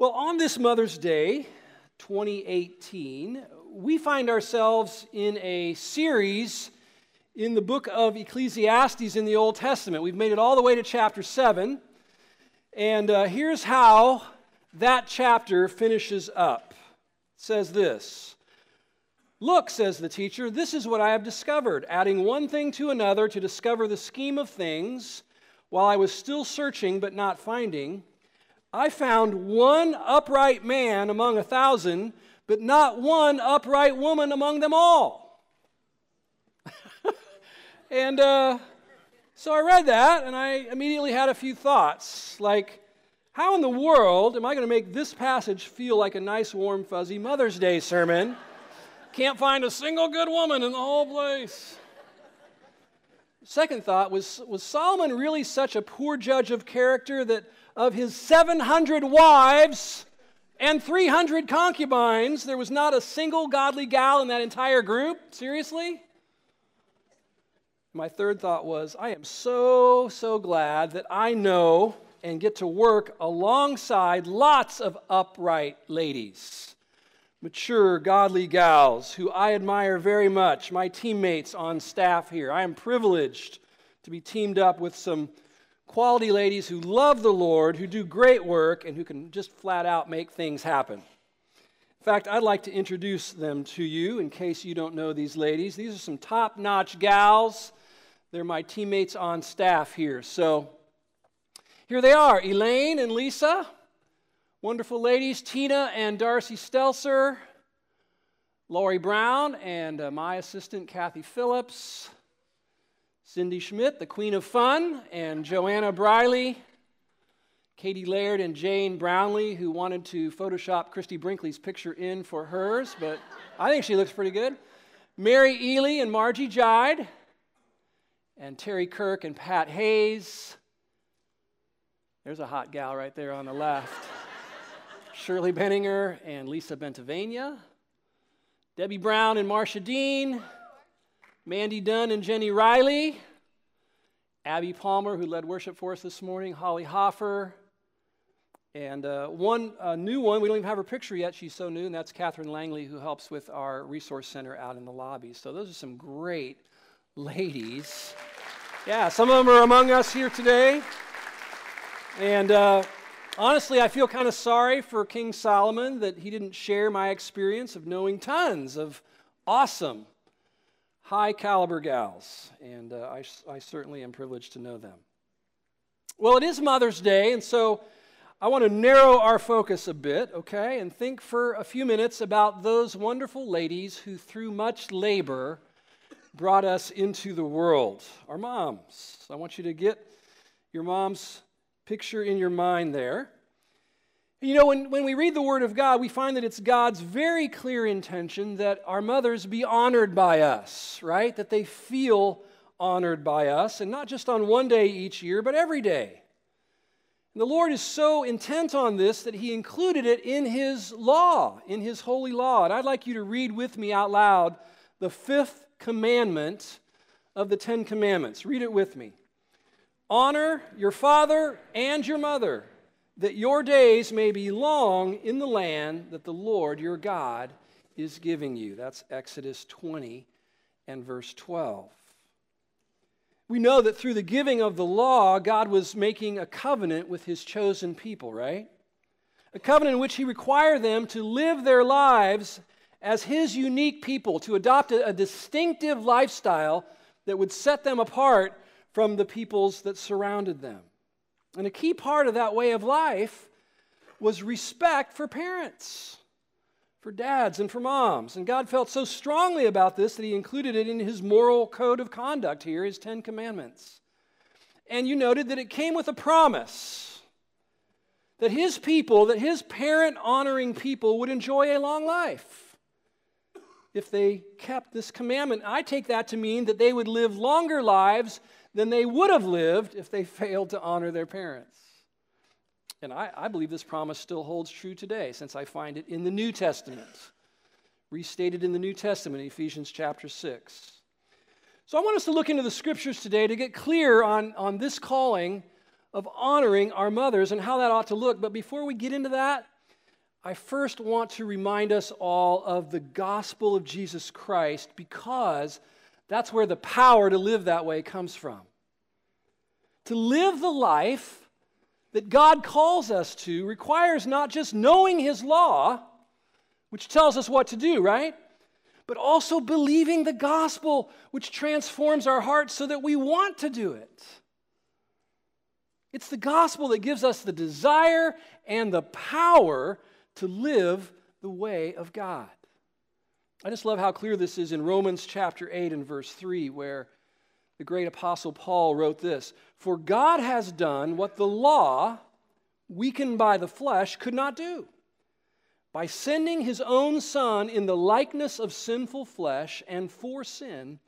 Well, on this Mother's Day, 2018, we find ourselves in a series in the book of Ecclesiastes in the Old Testament. We've made it all the way to chapter 7. And uh, here's how that chapter finishes up. It says this Look, says the teacher, this is what I have discovered, adding one thing to another to discover the scheme of things while I was still searching but not finding. I found one upright man among a thousand, but not one upright woman among them all. and uh, so I read that, and I immediately had a few thoughts like, how in the world am I going to make this passage feel like a nice, warm, fuzzy Mother's Day sermon? Can't find a single good woman in the whole place. Second thought was Was Solomon really such a poor judge of character that of his 700 wives and 300 concubines, there was not a single godly gal in that entire group? Seriously? My third thought was I am so, so glad that I know and get to work alongside lots of upright ladies, mature, godly gals who I admire very much, my teammates on staff here. I am privileged to be teamed up with some quality ladies who love the Lord, who do great work, and who can just flat out make things happen. In fact, I'd like to introduce them to you in case you don't know these ladies. These are some top notch gals. They're my teammates on staff here. So here they are Elaine and Lisa, wonderful ladies. Tina and Darcy Stelzer, Laurie Brown, and uh, my assistant, Kathy Phillips. Cindy Schmidt, the Queen of Fun, and Joanna Briley, Katie Laird, and Jane Brownlee, who wanted to Photoshop Christie Brinkley's picture in for hers, but I think she looks pretty good. Mary Ely and Margie Jide, and Terry Kirk and Pat Hayes. There's a hot gal right there on the left. Shirley Benninger and Lisa Bentavania. Debbie Brown and Marsha Dean. Mandy Dunn and Jenny Riley, Abby Palmer, who led worship for us this morning, Holly Hoffer, and uh, one uh, new one, we don't even have her picture yet, she's so new, and that's Catherine Langley, who helps with our resource center out in the lobby. So those are some great ladies. Yeah, some of them are among us here today. And uh, honestly, I feel kind of sorry for King Solomon that he didn't share my experience of knowing tons of awesome high caliber gals, and uh, I, I certainly am privileged to know them. Well, it is Mother's Day, and so I want to narrow our focus a bit, okay, and think for a few minutes about those wonderful ladies who, through much labor, brought us into the world, our moms. I want you to get your mom's picture in your mind there. You know, when, when we read the Word of God, we find that it's God's very clear intention that our mothers be honored by us, right? That they feel honored by us, and not just on one day each year, but every day. And the Lord is so intent on this that He included it in His law, in His holy law. And I'd like you to read with me out loud the fifth commandment of the Ten Commandments. Read it with me. Honor your father and your mother that your days may be long in the land that the Lord your God is giving you. That's Exodus 20 and verse 12. We know that through the giving of the law, God was making a covenant with his chosen people, right? A covenant in which he required them to live their lives as his unique people, to adopt a, distinctive lifestyle that would set them apart from the peoples that surrounded them. And a key part of that way of life was respect for parents, for dads and for moms. And God felt so strongly about this that He included it in His moral code of conduct here, His Ten Commandments. And you noted that it came with a promise that His people, that His parent honoring people, would enjoy a long life if they kept this commandment. I take that to mean that they would live longer lives than they would have lived if they failed to honor their parents. And I, I, believe this promise still holds true today, since I find it in the New Testament, restated in the New Testament, Ephesians chapter 6. So I want us to look into the scriptures today to get clear on, on this calling of honoring our mothers and how that ought to look. But before we get into that, I first want to remind us all of the gospel of Jesus Christ because that's where the power to live that way comes from. To live the life that God calls us to requires not just knowing His law, which tells us what to do, right? But also believing the gospel, which transforms our hearts so that we want to do it. It's the gospel that gives us the desire and the power to live the way of God. I just love how clear this is in Romans chapter 8 and verse 3, where the great apostle Paul wrote this For God has done what the law, weakened by the flesh, could not do. By sending his own Son in the likeness of sinful flesh and for sin,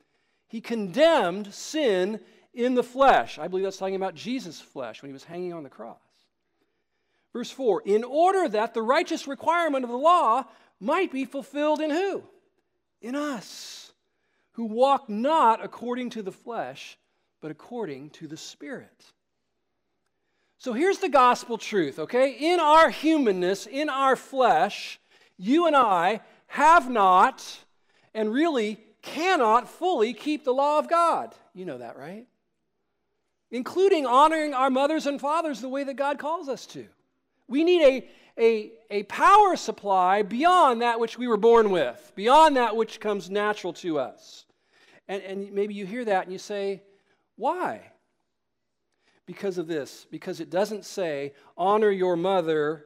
he condemned sin in the flesh. I believe that's talking about Jesus' flesh when he was hanging on the cross. Verse 4 In order that the righteous requirement of the law might be fulfilled in who? In us, who walk not according to the flesh, but according to the Spirit. So here's the gospel truth, okay? In our humanness, in our flesh, you and I have not and really cannot fully keep the law of God. You know that, right? including honoring our mothers and fathers the way that God calls us to. We need a, a, a power supply beyond that which we were born with, beyond that which comes natural to us. And, and maybe you hear that and you say, why? Because of this, because it doesn't say, honor your mother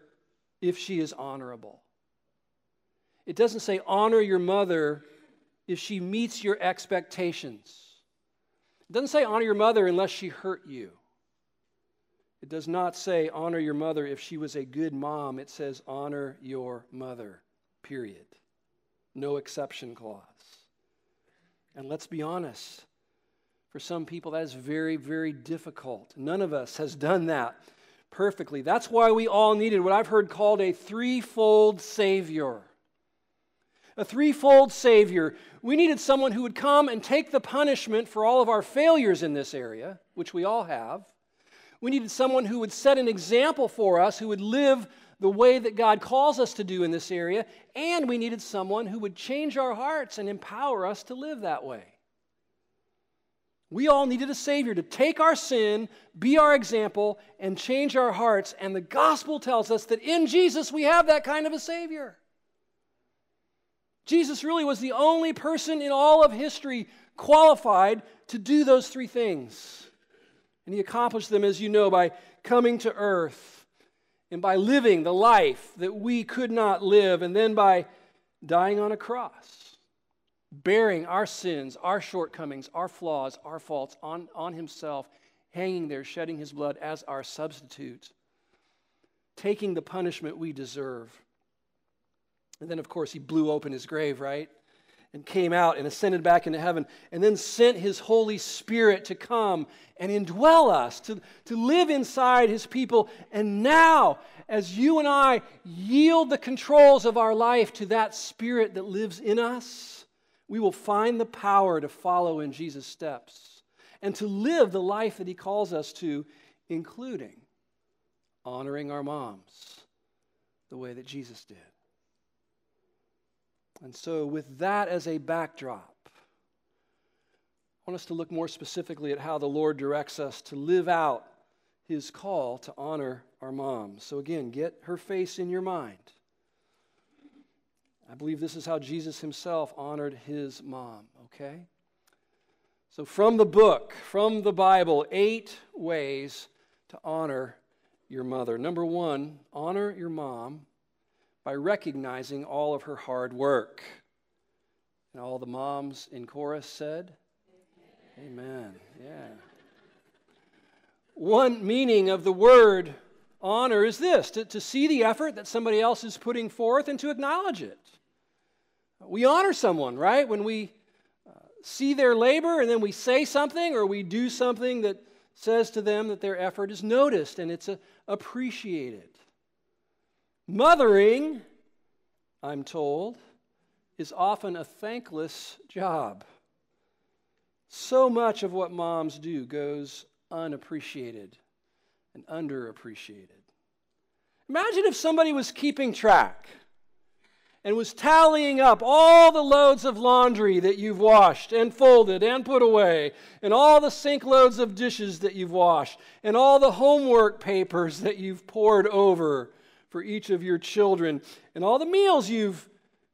if she is honorable. It doesn't say, honor your mother if she meets your expectations. It doesn't say honor your mother unless she hurt you. It does not say honor your mother if she was a good mom. It says honor your mother, period. No exception clause. And let's be honest, for some people that is very, very difficult. None of us has done that perfectly. That's why we all needed what I've heard called a threefold Savior a threefold Savior. We needed someone who would come and take the punishment for all of our failures in this area, which we all have. We needed someone who would set an example for us, who would live the way that God calls us to do in this area. And we needed someone who would change our hearts and empower us to live that way. We all needed a Savior to take our sin, be our example, and change our hearts. And the gospel tells us that in Jesus we have that kind of a Savior. Jesus really was the only person in all of history qualified to do those three things. And he accomplished them, as you know, by coming to earth and by living the life that we could not live, and then by dying on a cross, bearing our sins, our shortcomings, our flaws, our faults on, on himself, hanging there, shedding his blood as our substitute, taking the punishment we deserve. And then, of course, he blew open his grave, right? And came out and ascended back into heaven, and then sent his Holy Spirit to come and indwell us, to, to live inside his people. And now, as you and I yield the controls of our life to that Spirit that lives in us, we will find the power to follow in Jesus' steps and to live the life that he calls us to, including honoring our moms the way that Jesus did. And so, with that as a backdrop, I want us to look more specifically at how the Lord directs us to live out his call to honor our moms. So, again, get her face in your mind. I believe this is how Jesus himself honored his mom, okay? So, from the book, from the Bible, eight ways to honor your mother. Number one, honor your mom by recognizing all of her hard work. And all the moms in chorus said, Amen. Amen. Yeah. One meaning of the word honor is this to, to see the effort that somebody else is putting forth and to acknowledge it. We honor someone, right? When we uh, see their labor and then we say something or we do something that says to them that their effort is noticed and it's uh, appreciated. Mothering, I'm told, is often a thankless job. So much of what moms do goes unappreciated and underappreciated. Imagine if somebody was keeping track and was tallying up all the loads of laundry that you've washed and folded and put away, and all the sink loads of dishes that you've washed, and all the homework papers that you've pored over for each of your children, and all the meals you've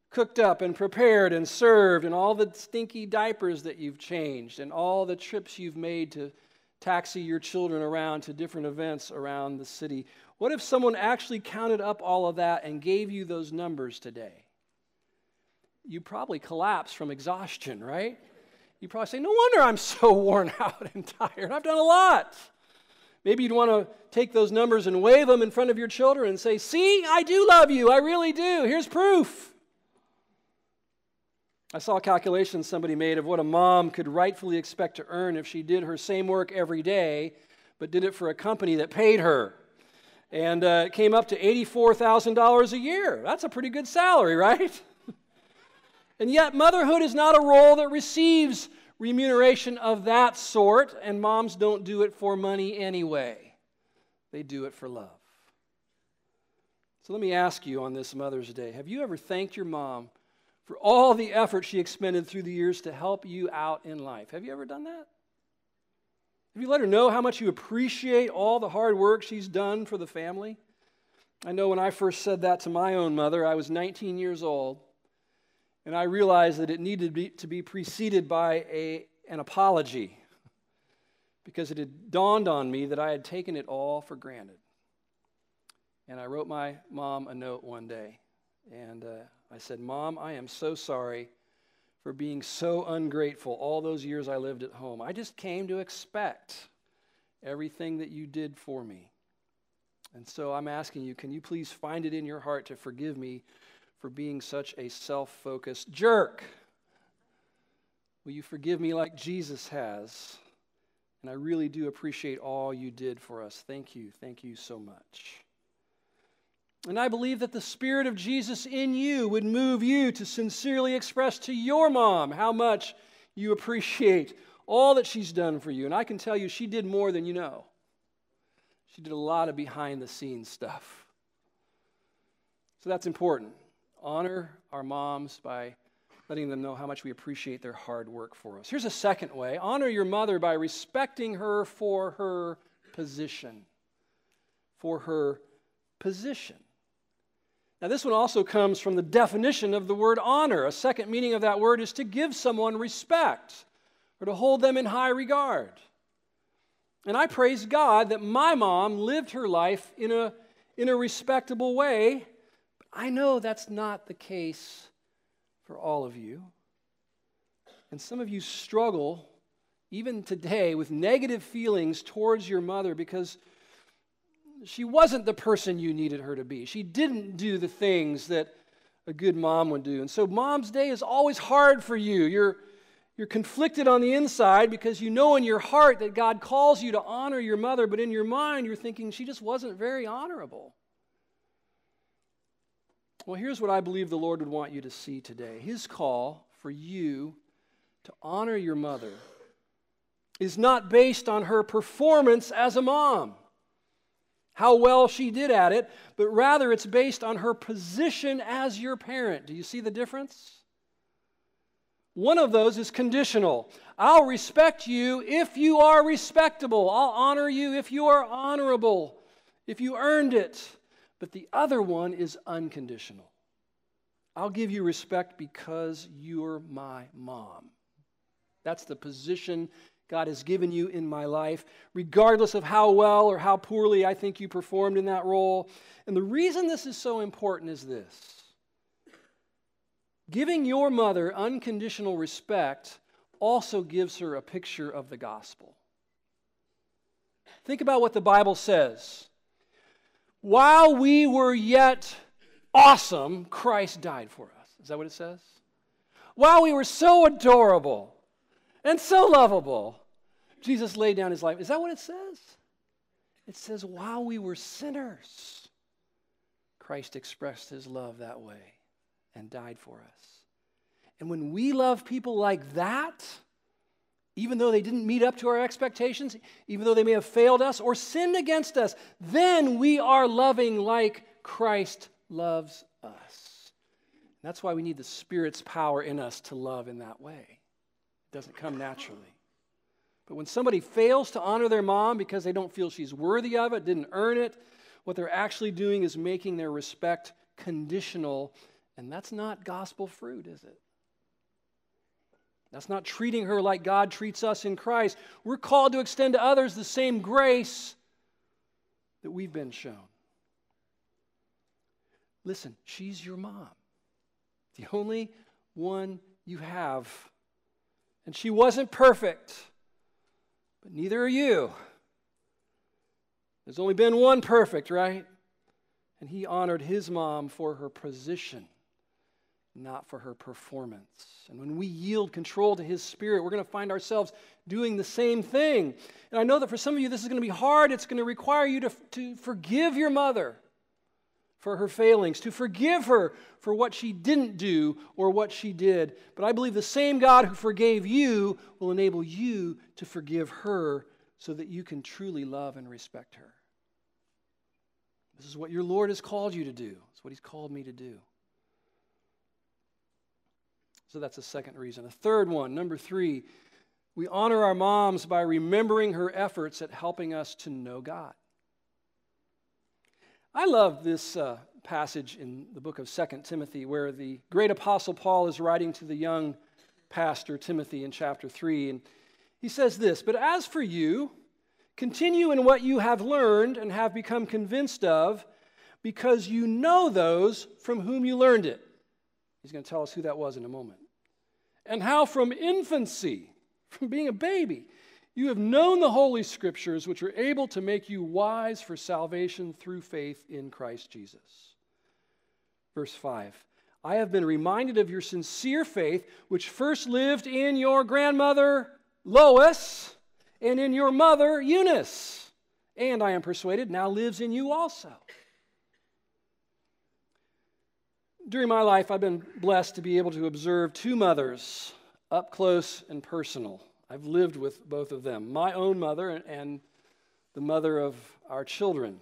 cooked up and prepared and served, and all the stinky diapers that you've changed, and all the trips you've made to taxi your children around to different events around the city. What if someone actually counted up all of that and gave you those numbers today? You probably collapse from exhaustion, right? You probably say, No wonder I'm so worn out and tired. I've done a lot. Maybe you'd want to take those numbers and wave them in front of your children and say, See, I do love you. I really do. Here's proof. I saw a calculation somebody made of what a mom could rightfully expect to earn if she did her same work every day, but did it for a company that paid her. And uh, it came up to $84,000 a year. That's a pretty good salary, right? and yet, motherhood is not a role that receives remuneration of that sort, and moms don't do it for money anyway. They do it for love. So let me ask you on this Mother's Day have you ever thanked your mom? for all the effort she expended through the years to help you out in life. Have you ever done that? Have you let her know how much you appreciate all the hard work she's done for the family? I know when I first said that to my own mother, I was 19 years old, and I realized that it needed to be, to be preceded by a, an apology because it had dawned on me that I had taken it all for granted. And I wrote my mom a note one day, and uh, I said, Mom, I am so sorry for being so ungrateful all those years I lived at home. I just came to expect everything that you did for me. And so I'm asking you, can you please find it in your heart to forgive me for being such a self focused jerk? Will you forgive me like Jesus has? And I really do appreciate all you did for us. Thank you. Thank you so much. And I believe that the Spirit of Jesus in you would move you to sincerely express to your mom how much you appreciate all that she's done for you. And I can tell you, she did more than you know. She did a lot of behind the scenes stuff. So that's important. Honor our moms by letting them know how much we appreciate their hard work for us. Here's a second way honor your mother by respecting her for her position. For her position. Now, this one also comes from the definition of the word honor. A second meaning of that word is to give someone respect or to hold them in high regard. And I praise God that my mom lived her life in a, in a respectable way. I know that's not the case for all of you. And some of you struggle, even today, with negative feelings towards your mother because she wasn't the person you needed her to be. She didn't do the things that a good mom would do. And so, Mom's Day is always hard for you. You're, you're conflicted on the inside because you know in your heart that God calls you to honor your mother, but in your mind, you're thinking she just wasn't very honorable. Well, here's what I believe the Lord would want you to see today His call for you to honor your mother is not based on her performance as a mom how well she did at it, but rather it's based on her position as your parent. Do you see the difference? One of those is conditional. I'll respect you if you are respectable. I'll honor you if you are honorable, if you earned it. But the other one is unconditional. I'll give you respect because you're my mom. That's the position God has given you in my life, regardless of how well or how poorly I think you performed in that role. And the reason this is so important is this giving your mother unconditional respect also gives her a picture of the gospel. Think about what the Bible says. While we were yet awesome, Christ died for us. Is that what it says? While we were so adorable and so lovable, Jesus laid down his life. Is that what it says? It says, while we were sinners, Christ expressed his love that way and died for us. And when we love people like that, even though they didn't meet up to our expectations, even though they may have failed us or sinned against us, then we are loving like Christ loves us. That's why we need the Spirit's power in us to love in that way. It doesn't come naturally. But when somebody fails to honor their mom because they don't feel she's worthy of it, didn't earn it, what they're actually doing is making their respect conditional, and that's not gospel fruit, is it? That's not treating her like God treats us in Christ. We're called to extend to others the same grace that we've been shown. Listen, she's your mom, the only one you have. And she wasn't perfect, but neither are you. There's only been one perfect, right? And he honored his mom for her position not for her performance. And when we yield control to His Spirit, we're going to find ourselves doing the same thing. And I know that for some of you, this is going to be hard. It's going to require you to, to forgive your mother for her failings, to forgive her for what she didn't do or what she did. But I believe the same God who forgave you will enable you to forgive her so that you can truly love and respect her. This is what your Lord has called you to do. It's what He's called me to do. So that's the second reason. A third one, number three, we honor our moms by remembering her efforts at helping us to know God. I love this uh, passage in the book of Second Timothy where the great apostle Paul is writing to the young pastor Timothy in chapter 3. And he says this But as for you, continue in what you have learned and have become convinced of, because you know those from whom you learned it. He's going to tell us who that was in a moment and how from infancy, from being a baby, you have known the Holy Scriptures, which are able to make you wise for salvation through faith in Christ Jesus. Verse 5 I have been reminded of your sincere faith, which first lived in your grandmother Lois and in your mother Eunice, and I am persuaded now lives in you also during my life, I've been blessed to be able to observe two mothers up close and personal. I've lived with both of them my own mother and the mother of our children.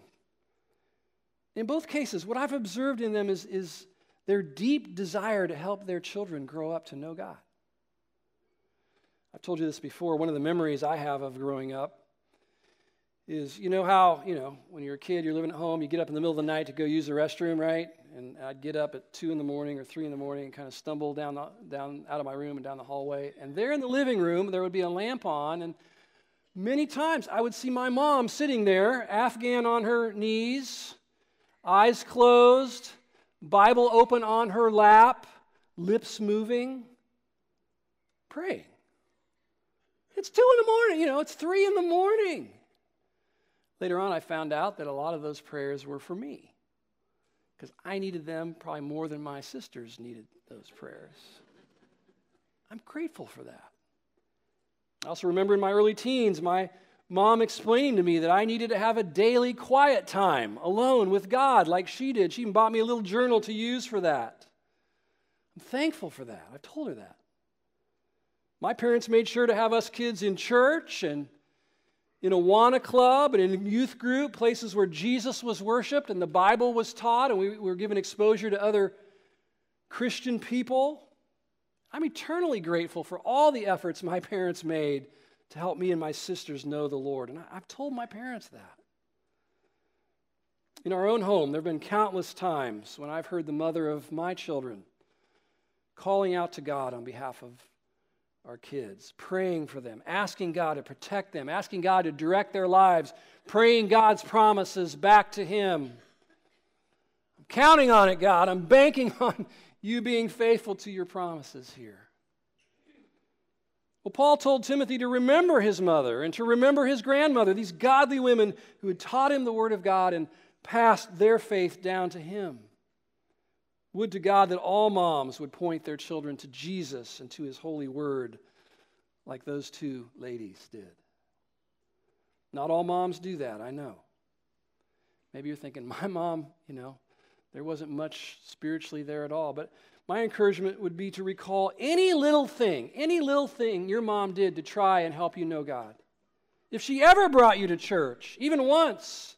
In both cases, what I've observed in them is, is their deep desire to help their children grow up to know God. I've told you this before. One of the memories I have of growing up is you know how, you know, when you're a kid, you're living at home, you get up in the middle of the night to go use the restroom, right? And I'd get up at two in the morning or three in the morning and kind of stumble down the, down out of my room and down the hallway. And there in the living room, there would be a lamp on, and many times I would see my mom sitting there, Afghan on her knees, eyes closed, Bible open on her lap, lips moving, praying. It's two in the morning, you know, it's three in the morning. Later on, I found out that a lot of those prayers were for me because I needed them probably more than my sisters needed those prayers. I'm grateful for that. I also remember in my early teens, my mom explaining to me that I needed to have a daily quiet time alone with God like she did. She even bought me a little journal to use for that. I'm thankful for that. I've told her that. My parents made sure to have us kids in church and in Awana Club and in youth group, places where Jesus was worshiped and the Bible was taught, and we were given exposure to other Christian people. I'm eternally grateful for all the efforts my parents made to help me and my sisters know the Lord. And I've told my parents that. In our own home, there have been countless times when I've heard the mother of my children calling out to God on behalf of our kids, praying for them, asking God to protect them, asking God to direct their lives, praying God's promises back to Him. I'm counting on it, God. I'm banking on you being faithful to your promises here. Well, Paul told Timothy to remember his mother and to remember his grandmother, these godly women who had taught him the Word of God and passed their faith down to him. Would to God that all moms would point their children to Jesus and to his holy word like those two ladies did. Not all moms do that, I know. Maybe you're thinking, my mom, you know, there wasn't much spiritually there at all. But my encouragement would be to recall any little thing, any little thing your mom did to try and help you know God. If she ever brought you to church, even once,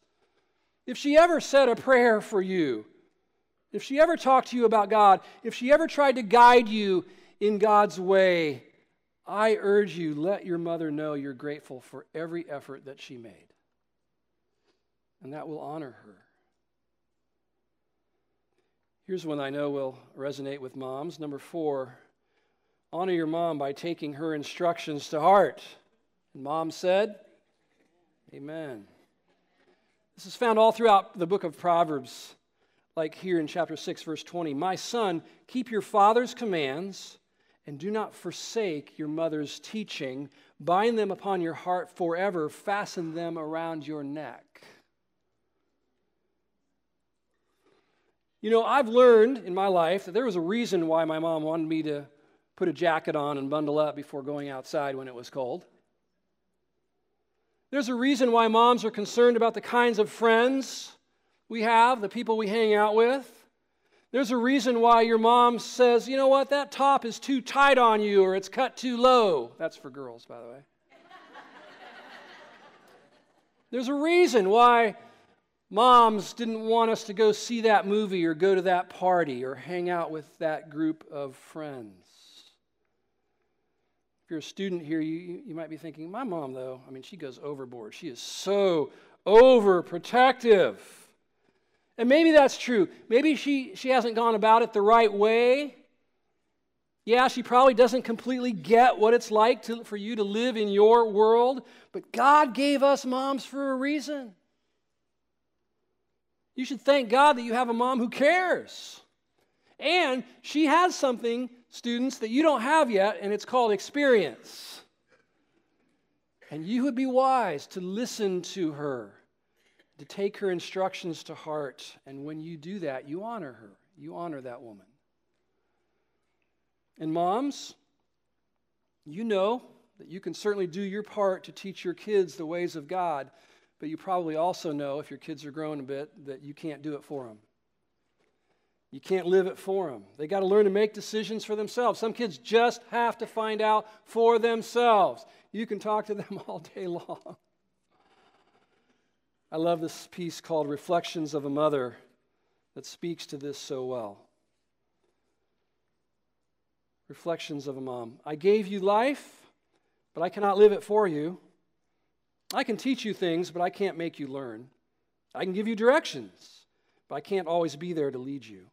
if she ever said a prayer for you, if she ever talked to you about God, if she ever tried to guide you in God's way, I urge you, let your mother know you're grateful for every effort that she made. And that will honor her. Here's one I know will resonate with moms. Number four, honor your mom by taking her instructions to heart. And mom said, Amen. This is found all throughout the book of Proverbs, like here in chapter 6, verse 20. My son, keep your father's commands and do not forsake your mother's teaching. Bind them upon your heart forever, fasten them around your neck. You know, I've learned in my life that there was a reason why my mom wanted me to put a jacket on and bundle up before going outside when it was cold. There's a reason why moms are concerned about the kinds of friends we have, the people we hang out with. There's a reason why your mom says, you know what, that top is too tight on you or it's cut too low. That's for girls, by the way. There's a reason why Moms didn't want us to go see that movie or go to that party or hang out with that group of friends. If you're a student here, you, you might be thinking, my mom, though, I mean, she goes overboard. She is so overprotective. And maybe that's true. Maybe she, she hasn't gone about it the right way. Yeah, she probably doesn't completely get what it's like to, for you to live in your world, but God gave us moms for a reason. You should thank God that you have a mom who cares. And she has something, students, that you don't have yet, and it's called experience. And you would be wise to listen to her, to take her instructions to heart. And when you do that, you honor her. You honor that woman. And moms, you know that you can certainly do your part to teach your kids the ways of God. But you probably also know, if your kids are growing a bit, that you can't do it for them. You can't live it for them. They got to learn to make decisions for themselves. Some kids just have to find out for themselves. You can talk to them all day long. I love this piece called Reflections of a Mother that speaks to this so well. Reflections of a Mom. I gave you life, but I cannot live it for you. I can teach you things, but I can't make you learn. I can give you directions, but I can't always be there to lead you.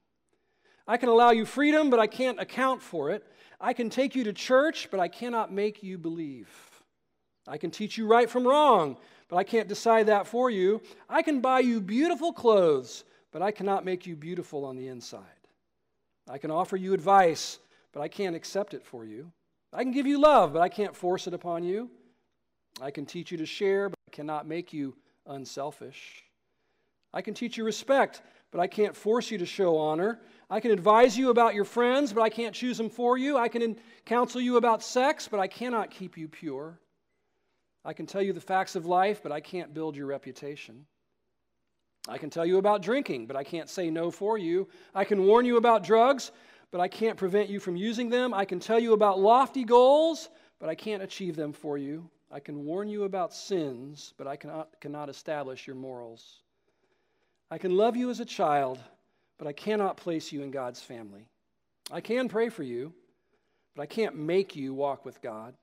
I can allow you freedom, but I can't account for it. I can take you to church, but I cannot make you believe. I can teach you right from wrong, but I can't decide that for you. I can buy you beautiful clothes, but I cannot make you beautiful on the inside. I can offer you advice, but I can't accept it for you. I can give you love, but I can't force it upon you. I can teach you to share, but I cannot make you unselfish. I can teach you respect, but I can't force you to show honor. I can advise you about your friends, but I can't choose them for you. I can counsel you about sex, but I cannot keep you pure. I can tell you the facts of life, but I can't build your reputation. I can tell you about drinking, but I can't say no for you. I can warn you about drugs, but I can't prevent you from using them. I can tell you about lofty goals, but I can't achieve them for you. I can warn you about sins, but I cannot, cannot establish your morals. I can love you as a child, but I cannot place you in God's family. I can pray for you, but I can't make you walk with God.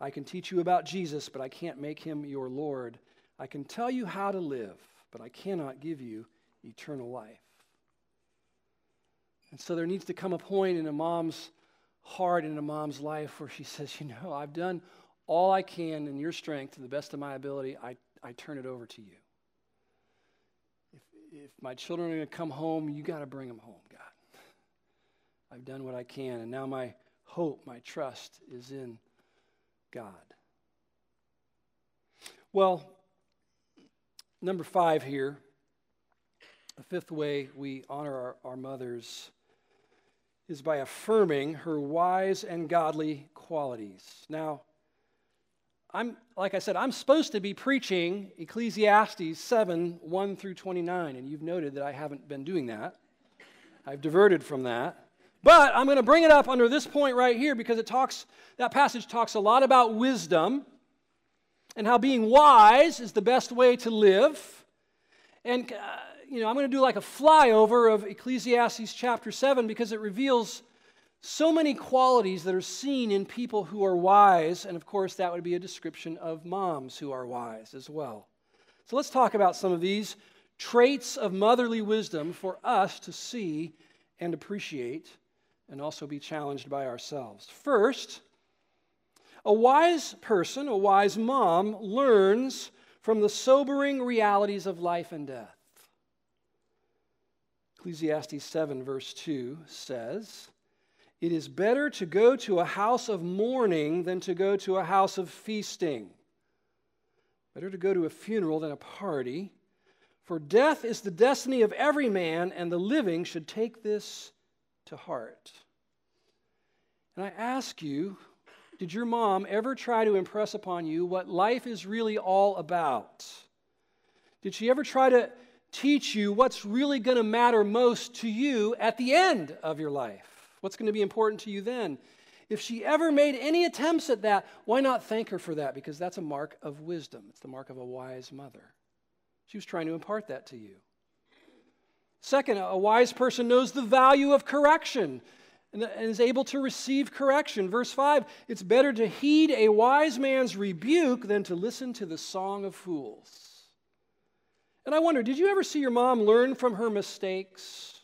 I can teach you about Jesus, but I can't make him your Lord. I can tell you how to live, but I cannot give you eternal life. And so there needs to come a point in a mom's heart, in a mom's life, where she says, You know, I've done all I can in your strength, to the best of my ability, I, I turn it over to you. If, if my children are going to come home, you got to bring them home, God. I've done what I can, and now my hope, my trust is in God. Well, number five here, the fifth way we honor our, our mothers is by affirming her wise and godly qualities. Now, I'm, like I said, I'm supposed to be preaching Ecclesiastes 7 1 through 29, and you've noted that I haven't been doing that. I've diverted from that. But I'm going to bring it up under this point right here because it talks, that passage talks a lot about wisdom and how being wise is the best way to live. And, uh, you know, I'm going to do like a flyover of Ecclesiastes chapter 7 because it reveals so many qualities that are seen in people who are wise. And of course, that would be a description of moms who are wise as well. So let's talk about some of these traits of motherly wisdom for us to see and appreciate and also be challenged by ourselves. First, a wise person, a wise mom, learns from the sobering realities of life and death. Ecclesiastes 7, verse 2 says, It is better to go to a house of mourning than to go to a house of feasting. Better to go to a funeral than a party. For death is the destiny of every man, and the living should take this to heart. And I ask you, did your mom ever try to impress upon you what life is really all about? Did she ever try to teach you what's really going to matter most to you at the end of your life? What's going to be important to you then? If she ever made any attempts at that, why not thank her for that? Because that's a mark of wisdom. It's the mark of a wise mother. She was trying to impart that to you. Second, a wise person knows the value of correction and is able to receive correction. Verse 5 It's better to heed a wise man's rebuke than to listen to the song of fools. And I wonder, did you ever see your mom learn from her mistakes?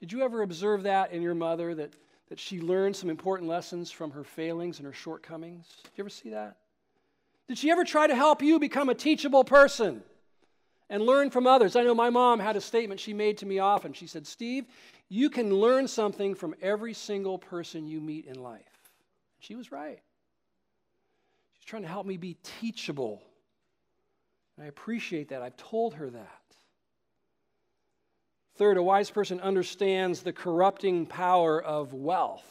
Did you ever observe that in your mother, that, that she learned some important lessons from her failings and her shortcomings? Did you ever see that? Did she ever try to help you become a teachable person and learn from others? I know my mom had a statement she made to me often. She said, Steve, you can learn something from every single person you meet in life. She was right. She's trying to help me be teachable. I appreciate that. I've told her that. Third, a wise person understands the corrupting power of wealth,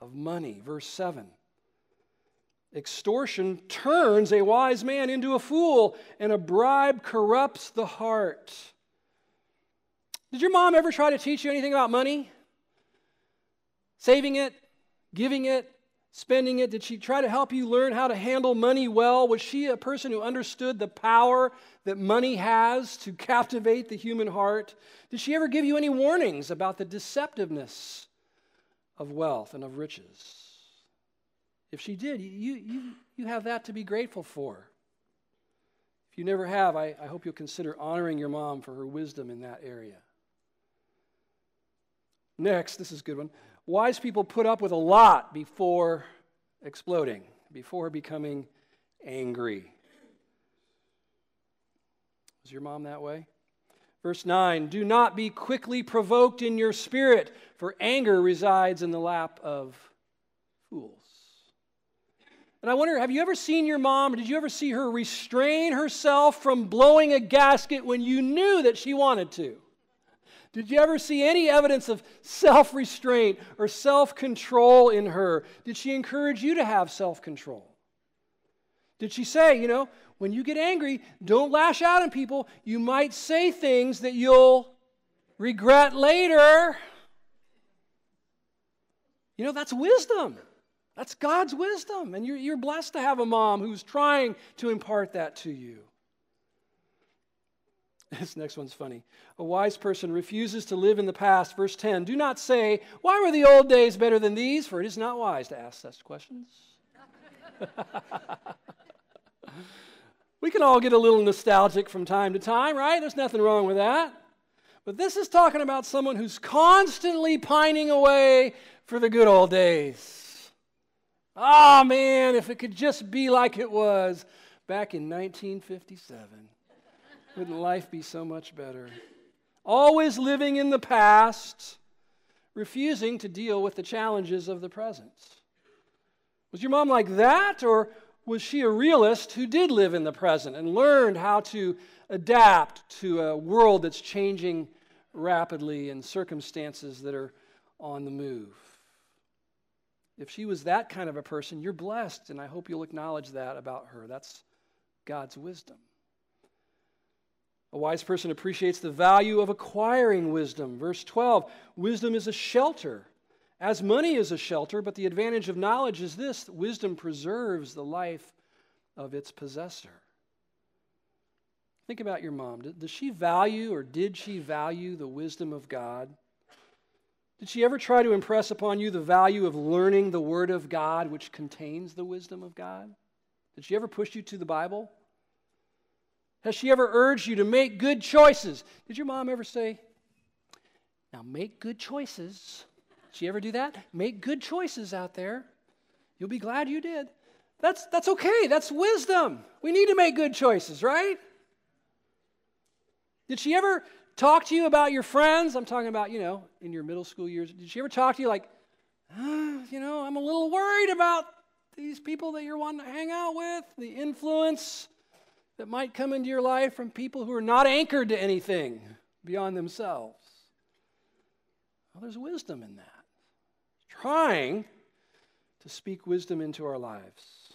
of money. Verse 7. Extortion turns a wise man into a fool, and a bribe corrupts the heart. Did your mom ever try to teach you anything about money? Saving it, giving it, spending it? Did she try to help you learn how to handle money well? Was she a person who understood the power that money has to captivate the human heart? Did she ever give you any warnings about the deceptiveness of wealth and of riches? If she did, you, you, you have that to be grateful for. If you never have, I, I hope you'll consider honoring your mom for her wisdom in that area. Next, this is a good one. Wise people put up with a lot before exploding, before becoming angry. Was your mom that way? Verse 9 Do not be quickly provoked in your spirit, for anger resides in the lap of fools. And I wonder, have you ever seen your mom, or did you ever see her restrain herself from blowing a gasket when you knew that she wanted to? Did you ever see any evidence of self restraint or self control in her? Did she encourage you to have self control? Did she say, you know, when you get angry, don't lash out on people. You might say things that you'll regret later. You know, that's wisdom. That's God's wisdom. And you're, you're blessed to have a mom who's trying to impart that to you. This next one's funny. A wise person refuses to live in the past. Verse 10 Do not say, Why were the old days better than these? For it is not wise to ask such questions. we can all get a little nostalgic from time to time, right? There's nothing wrong with that. But this is talking about someone who's constantly pining away for the good old days. Ah, oh, man, if it could just be like it was back in 1957. Wouldn't life be so much better? Always living in the past, refusing to deal with the challenges of the present. Was your mom like that, or was she a realist who did live in the present and learned how to adapt to a world that's changing rapidly and circumstances that are on the move? If she was that kind of a person, you're blessed, and I hope you'll acknowledge that about her. That's God's wisdom. A wise person appreciates the value of acquiring wisdom. Verse 12 wisdom is a shelter, as money is a shelter, but the advantage of knowledge is this wisdom preserves the life of its possessor. Think about your mom. Does she value or did she value the wisdom of God? Did she ever try to impress upon you the value of learning the Word of God, which contains the wisdom of God? Did she ever push you to the Bible? Has she ever urged you to make good choices? Did your mom ever say, Now make good choices? Did she ever do that? Make good choices out there. You'll be glad you did. That's, that's okay. That's wisdom. We need to make good choices, right? Did she ever talk to you about your friends? I'm talking about, you know, in your middle school years. Did she ever talk to you like, ah, you know, I'm a little worried about these people that you're wanting to hang out with, the influence that might come into your life from people who are not anchored to anything beyond themselves. Well, there's wisdom in that. Trying to speak wisdom into our lives.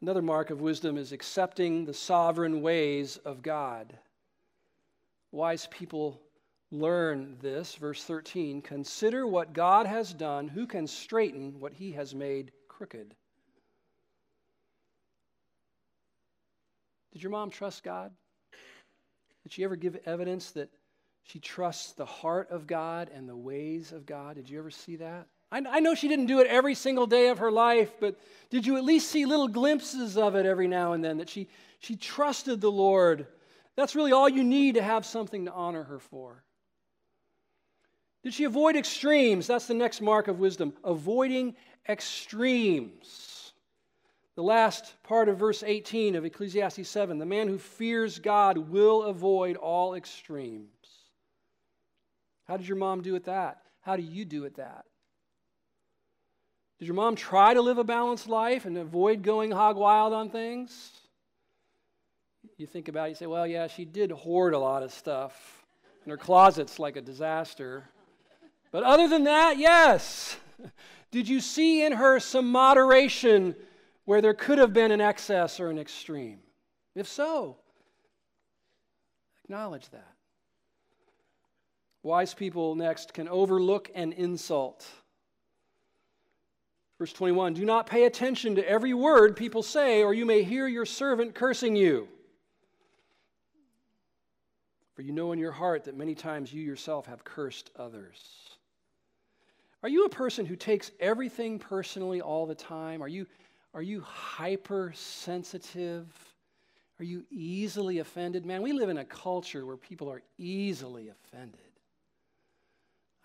Another mark of wisdom is accepting the sovereign ways of God. Wise people learn this. Verse 13 Consider what God has done. Who can straighten what he has made crooked? Did your mom trust God? Did she ever give evidence that she trusts the heart of God and the ways of God? Did you ever see that? I, I know she didn't do it every single day of her life, but did you at least see little glimpses of it every now and then that she, she trusted the Lord? That's really all you need to have something to honor her for. Did she avoid extremes? That's the next mark of wisdom. Avoiding extremes. The last part of verse 18 of Ecclesiastes 7 the man who fears God will avoid all extremes. How did your mom do it that? How do you do it that? Did your mom try to live a balanced life and avoid going hog wild on things? You think about it, you say, well, yeah, she did hoard a lot of stuff, and her closet's like a disaster. But other than that, yes. Did you see in her some moderation where there could have been an excess or an extreme? If so, acknowledge that. Wise people, next, can overlook an insult. Verse 21 Do not pay attention to every word people say, or you may hear your servant cursing you. For you know in your heart that many times you yourself have cursed others. Are you a person who takes everything personally all the time? Are you are you hypersensitive? Are you easily offended? Man, we live in a culture where people are easily offended.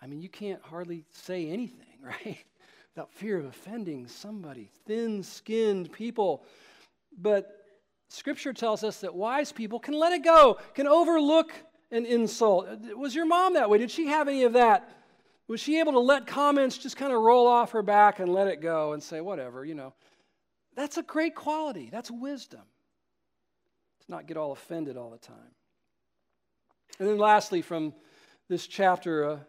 I mean, you can't hardly say anything, right? Without fear of offending somebody. Thin skinned people. But Scripture tells us that wise people can let it go, can overlook an insult. Was your mom that way? Did she have any of that? Was she able to let comments just kind of roll off her back and let it go and say, whatever, you know? That's a great quality. That's wisdom. To not get all offended all the time. And then, lastly, from this chapter, a,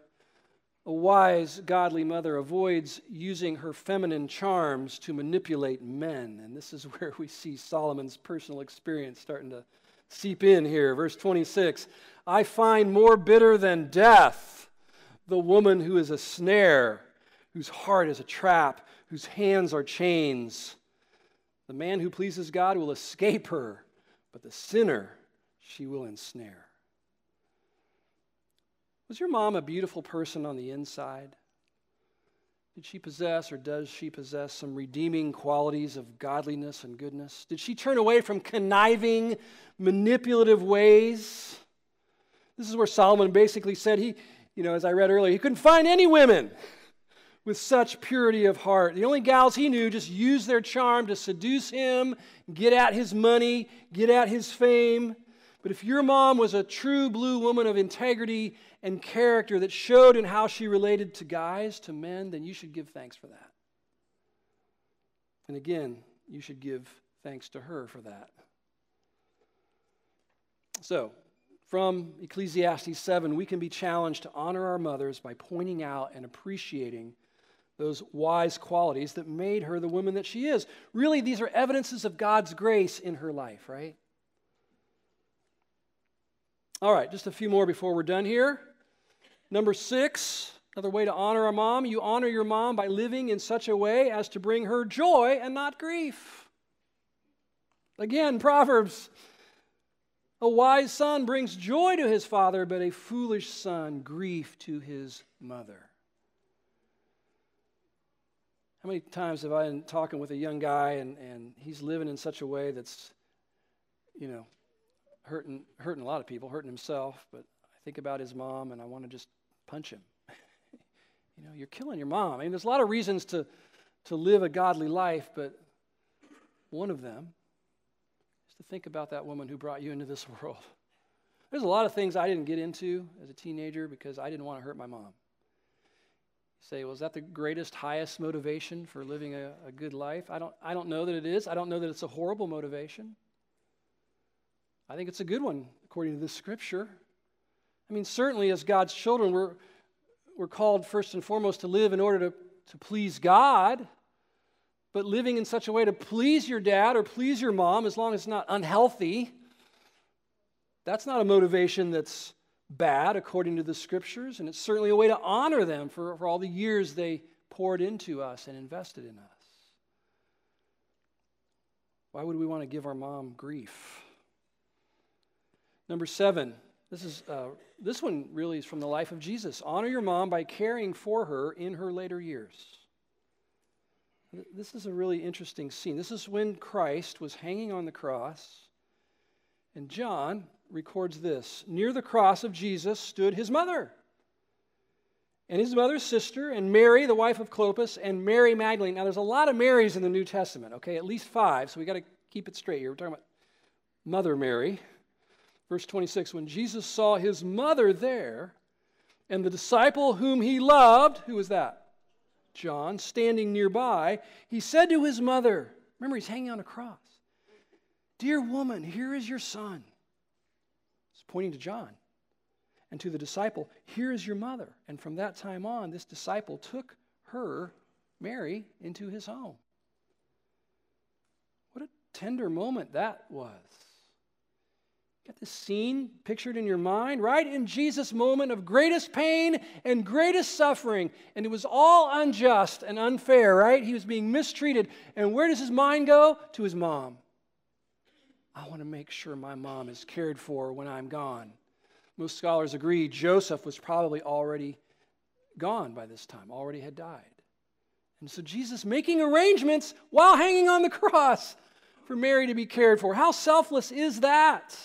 a wise, godly mother avoids using her feminine charms to manipulate men. And this is where we see Solomon's personal experience starting to seep in here. Verse 26 I find more bitter than death the woman who is a snare, whose heart is a trap, whose hands are chains. The man who pleases God will escape her, but the sinner she will ensnare. Was your mom a beautiful person on the inside? Did she possess or does she possess some redeeming qualities of godliness and goodness? Did she turn away from conniving, manipulative ways? This is where Solomon basically said he, you know, as I read earlier, he couldn't find any women with such purity of heart. The only gals he knew just used their charm to seduce him, get at his money, get at his fame. But if your mom was a true blue woman of integrity and character that showed in how she related to guys, to men, then you should give thanks for that. And again, you should give thanks to her for that. So, from Ecclesiastes 7, we can be challenged to honor our mothers by pointing out and appreciating those wise qualities that made her the woman that she is. Really, these are evidences of God's grace in her life, right? All right, just a few more before we're done here. Number six, another way to honor our mom you honor your mom by living in such a way as to bring her joy and not grief. Again, Proverbs a wise son brings joy to his father, but a foolish son grief to his mother. How many times have I been talking with a young guy and, and he's living in such a way that's, you know, hurting, hurting a lot of people, hurting himself, but I think about his mom and I want to just punch him. you know, you're killing your mom. I mean, there's a lot of reasons to, to live a godly life, but one of them is to think about that woman who brought you into this world. There's a lot of things I didn't get into as a teenager because I didn't want to hurt my mom say, well, is that the greatest, highest motivation for living a, a, good life? I don't, I don't know that it is. I don't know that it's a horrible motivation. I think it's a good one, according to this scripture. I mean, certainly as God's children, we're, we're called first and foremost to live in order to, to please God. But living in such a way to please your dad or please your mom, as long as it's not unhealthy, that's not a motivation that's bad according to the scriptures, and it's certainly a way to honor them for, for all the years they poured into us and invested in us. Why would we want to give our mom grief? Number seven, this, is, uh, this one really is from the life of Jesus. Honor your mom by caring for her in her later years. This is a really interesting scene. This is when Christ was hanging on the cross, and John, records this Near the cross of Jesus stood his mother and his mother's sister, and Mary, the wife of Clopas, and Mary Magdalene. Now, there's a lot of Marys in the New Testament, okay? At least five, so we got to keep it straight here. We're talking about Mother Mary. Verse 26 When Jesus saw his mother there, and the disciple whom he loved, who was that? John, standing nearby, he said to his mother, Remember, he's hanging on a cross. Dear woman, here is your son He's pointing to John and to the disciple, Here is your mother. And from that time on, this disciple took her, Mary, into his home. What a tender moment that was. Get this scene pictured in your mind, right? In Jesus' moment of greatest pain and greatest suffering. And it was all unjust and unfair, right? He was being mistreated. And where does his mind go? To his mom. I want to make sure my mom is cared for when I'm gone. Most scholars agree Joseph was probably already gone by this time, already had died. And so Jesus making arrangements while hanging on the cross for Mary to be cared for. How selfless is that?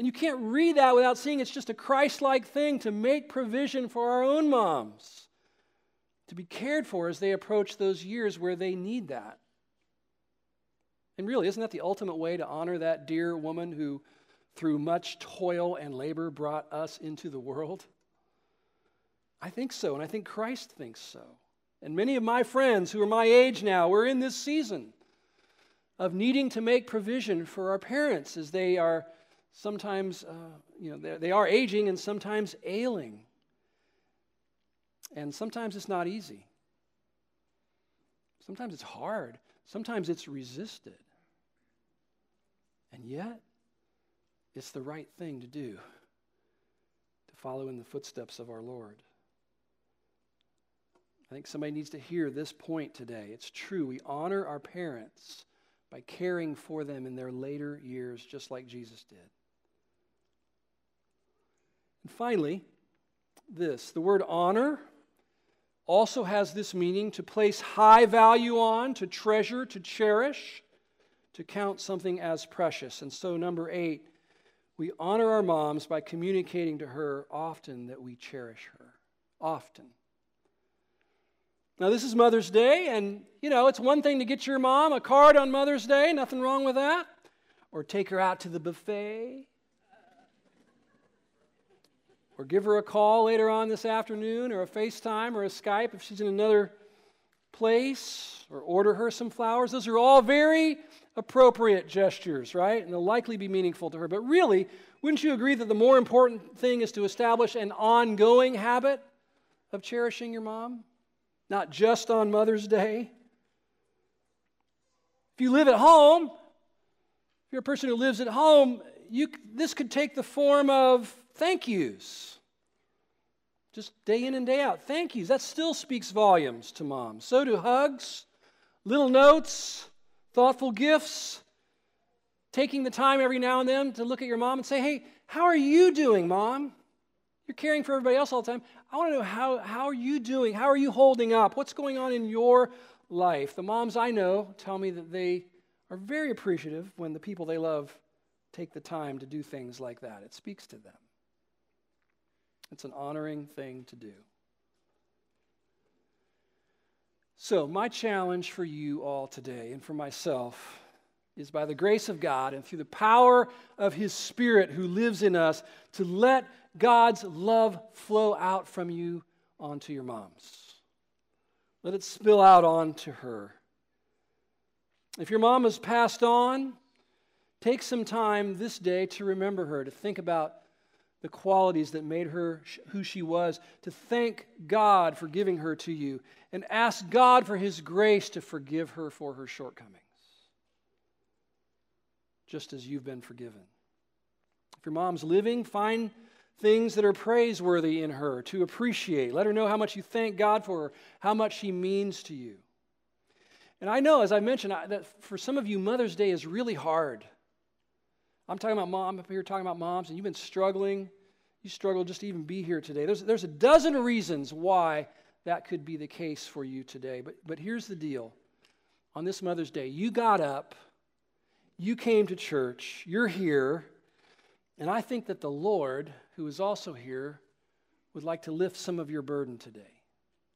And you can't read that without seeing it's just a Christ like thing to make provision for our own moms to be cared for as they approach those years where they need that. And really, isn't that the ultimate way to honor that dear woman who, through much toil and labor, brought us into the world? I think so, and I think Christ thinks so. And many of my friends who are my age now, we're in this season of needing to make provision for our parents as they are sometimes, uh, you know, they are aging and sometimes ailing. And sometimes it's not easy. Sometimes it's hard. Sometimes it's resisted. And yet, it's the right thing to do to follow in the footsteps of our Lord. I think somebody needs to hear this point today. It's true. We honor our parents by caring for them in their later years, just like Jesus did. And finally, this the word honor also has this meaning to place high value on, to treasure, to cherish to count something as precious. And so, number eight, we honor our moms by communicating to her often that we cherish her. Often. Now, this is Mother's Day, and you know, it's one thing to get your mom a card on Mother's Day, nothing wrong with that. Or take her out to the buffet. Or give her a call later on this afternoon, or a FaceTime, or a Skype if she's in another place, or order her some flowers. Those are all very appropriate gestures, right? And they'll likely be meaningful to her. But really, wouldn't you agree that the more important thing is to establish an ongoing habit of cherishing your mom? Not just on Mother's Day. If you live at home, if you're a person who lives at home, you, this could take the form of thank yous. Just day in and day out. Thank yous. That still speaks volumes to moms. So do hugs, little notes, thoughtful gifts, taking the time every now and then to look at your mom and say, hey, how are you doing, mom? You're caring for everybody else all the time. I want to know how, how are you doing? How are you holding up? What's going on in your life? The moms I know tell me that they are very appreciative when the people they love take the time to do things like that. It speaks to them. It's an honoring thing to do. So, my challenge for you all today and for myself is by the grace of God and through the power of His Spirit who lives in us to let God's love flow out from you onto your moms. Let it spill out onto her. If your mom has passed on, take some time this day to remember her, to think about the qualities that made her who she was, to thank God for giving her to you, and ask God for His grace to forgive her for her shortcomings, just as you've been forgiven. If your mom's living, find things that are praiseworthy in her to appreciate. Let her know how much you thank God for her, how much she means to you. And I know, as I mentioned, that for some of you, Mother's Day is really hard. I'm talking about mom, I'm up here talking about moms, and you've been struggling. You struggle just to even be here today. There's, there's a dozen reasons why that could be the case for you today. But, but here's the deal on this Mother's Day, you got up, you came to church, you're here, and I think that the Lord, who is also here, would like to lift some of your burden today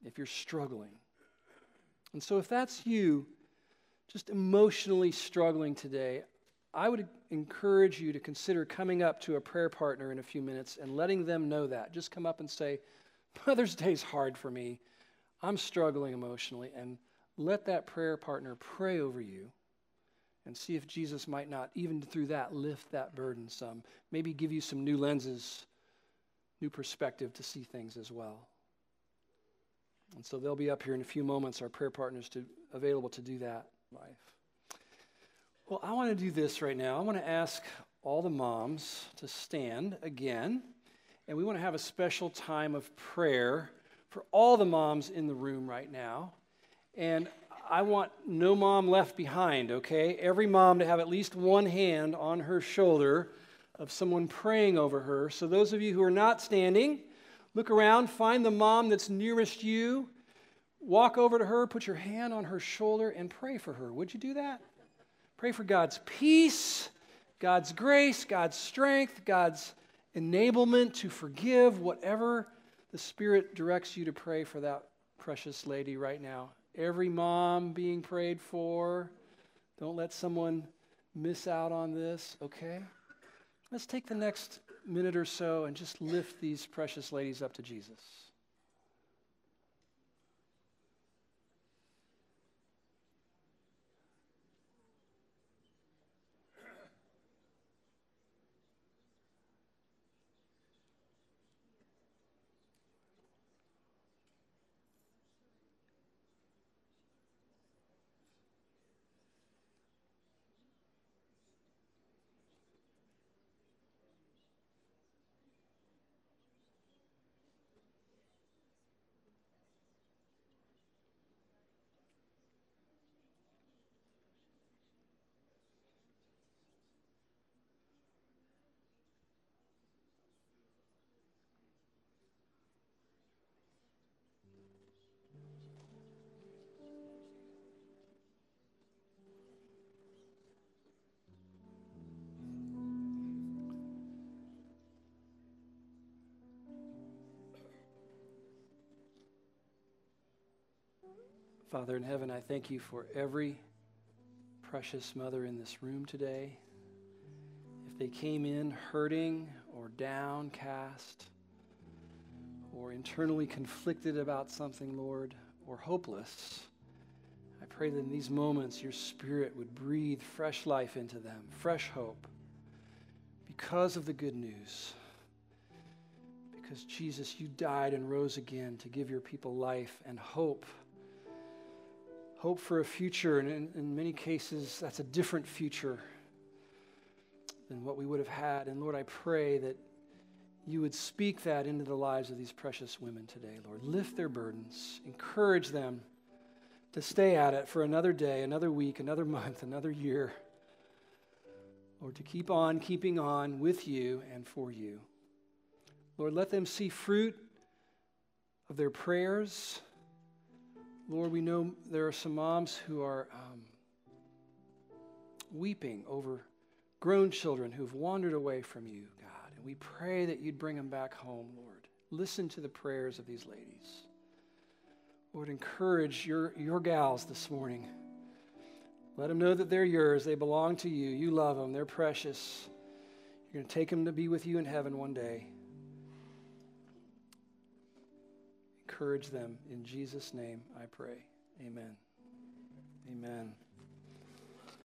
if you're struggling. And so, if that's you, just emotionally struggling today, I would encourage you to consider coming up to a prayer partner in a few minutes and letting them know that. Just come up and say, Mother's Day is hard for me. I'm struggling emotionally. And let that prayer partner pray over you and see if Jesus might not, even through that, lift that burden some. Maybe give you some new lenses, new perspective to see things as well. And so they'll be up here in a few moments, our prayer partners to, available to do that life. Well, I want to do this right now. I want to ask all the moms to stand again, and we want to have a special time of prayer for all the moms in the room right now. And I want no mom left behind, okay? Every mom to have at least one hand on her shoulder of someone praying over her. So, those of you who are not standing, look around, find the mom that's nearest you, walk over to her, put your hand on her shoulder, and pray for her. Would you do that? Pray for God's peace, God's grace, God's strength, God's enablement to forgive, whatever the Spirit directs you to pray for that precious lady right now every mom being prayed for. Don't let someone miss out on this, okay? Let's take the next minute or so and just lift these precious ladies up to Jesus. Father in heaven, I thank you for every precious mother in this room today. If they came in hurting or downcast or internally conflicted about something, Lord, or hopeless, I pray that in these moments your Spirit would breathe fresh life into them, fresh hope, because of the good news. Because Jesus, you died and rose again to give your people life and hope hope for a future, and in, in many cases, that's a different future than what we would have had. And Lord, I pray that you would speak that into the lives of these precious women today, Lord. Lift their burdens, encourage them to stay at it for another day, another week, another month, another year. Lord, to keep on keeping on with you and for you. Lord, let them see fruit of their prayers. Lord, we know there are some moms who are um, weeping over grown children who've wandered away from you, God. And we pray that you'd bring them back home, Lord. Listen to the prayers of these ladies. Lord, encourage your, your gals this morning. Let them know that they're yours. They belong to you. You love them. They're precious. You're going to take them to be with you in heaven one day. Encourage them. In Jesus' name, I pray. Amen. Amen.